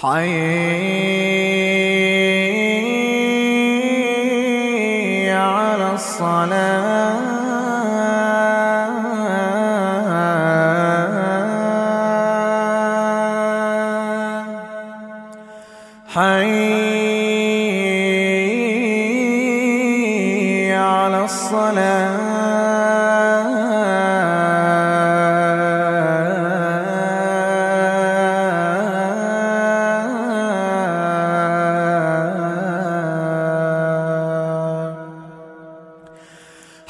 حي على الصلاة. حي على الصلاة.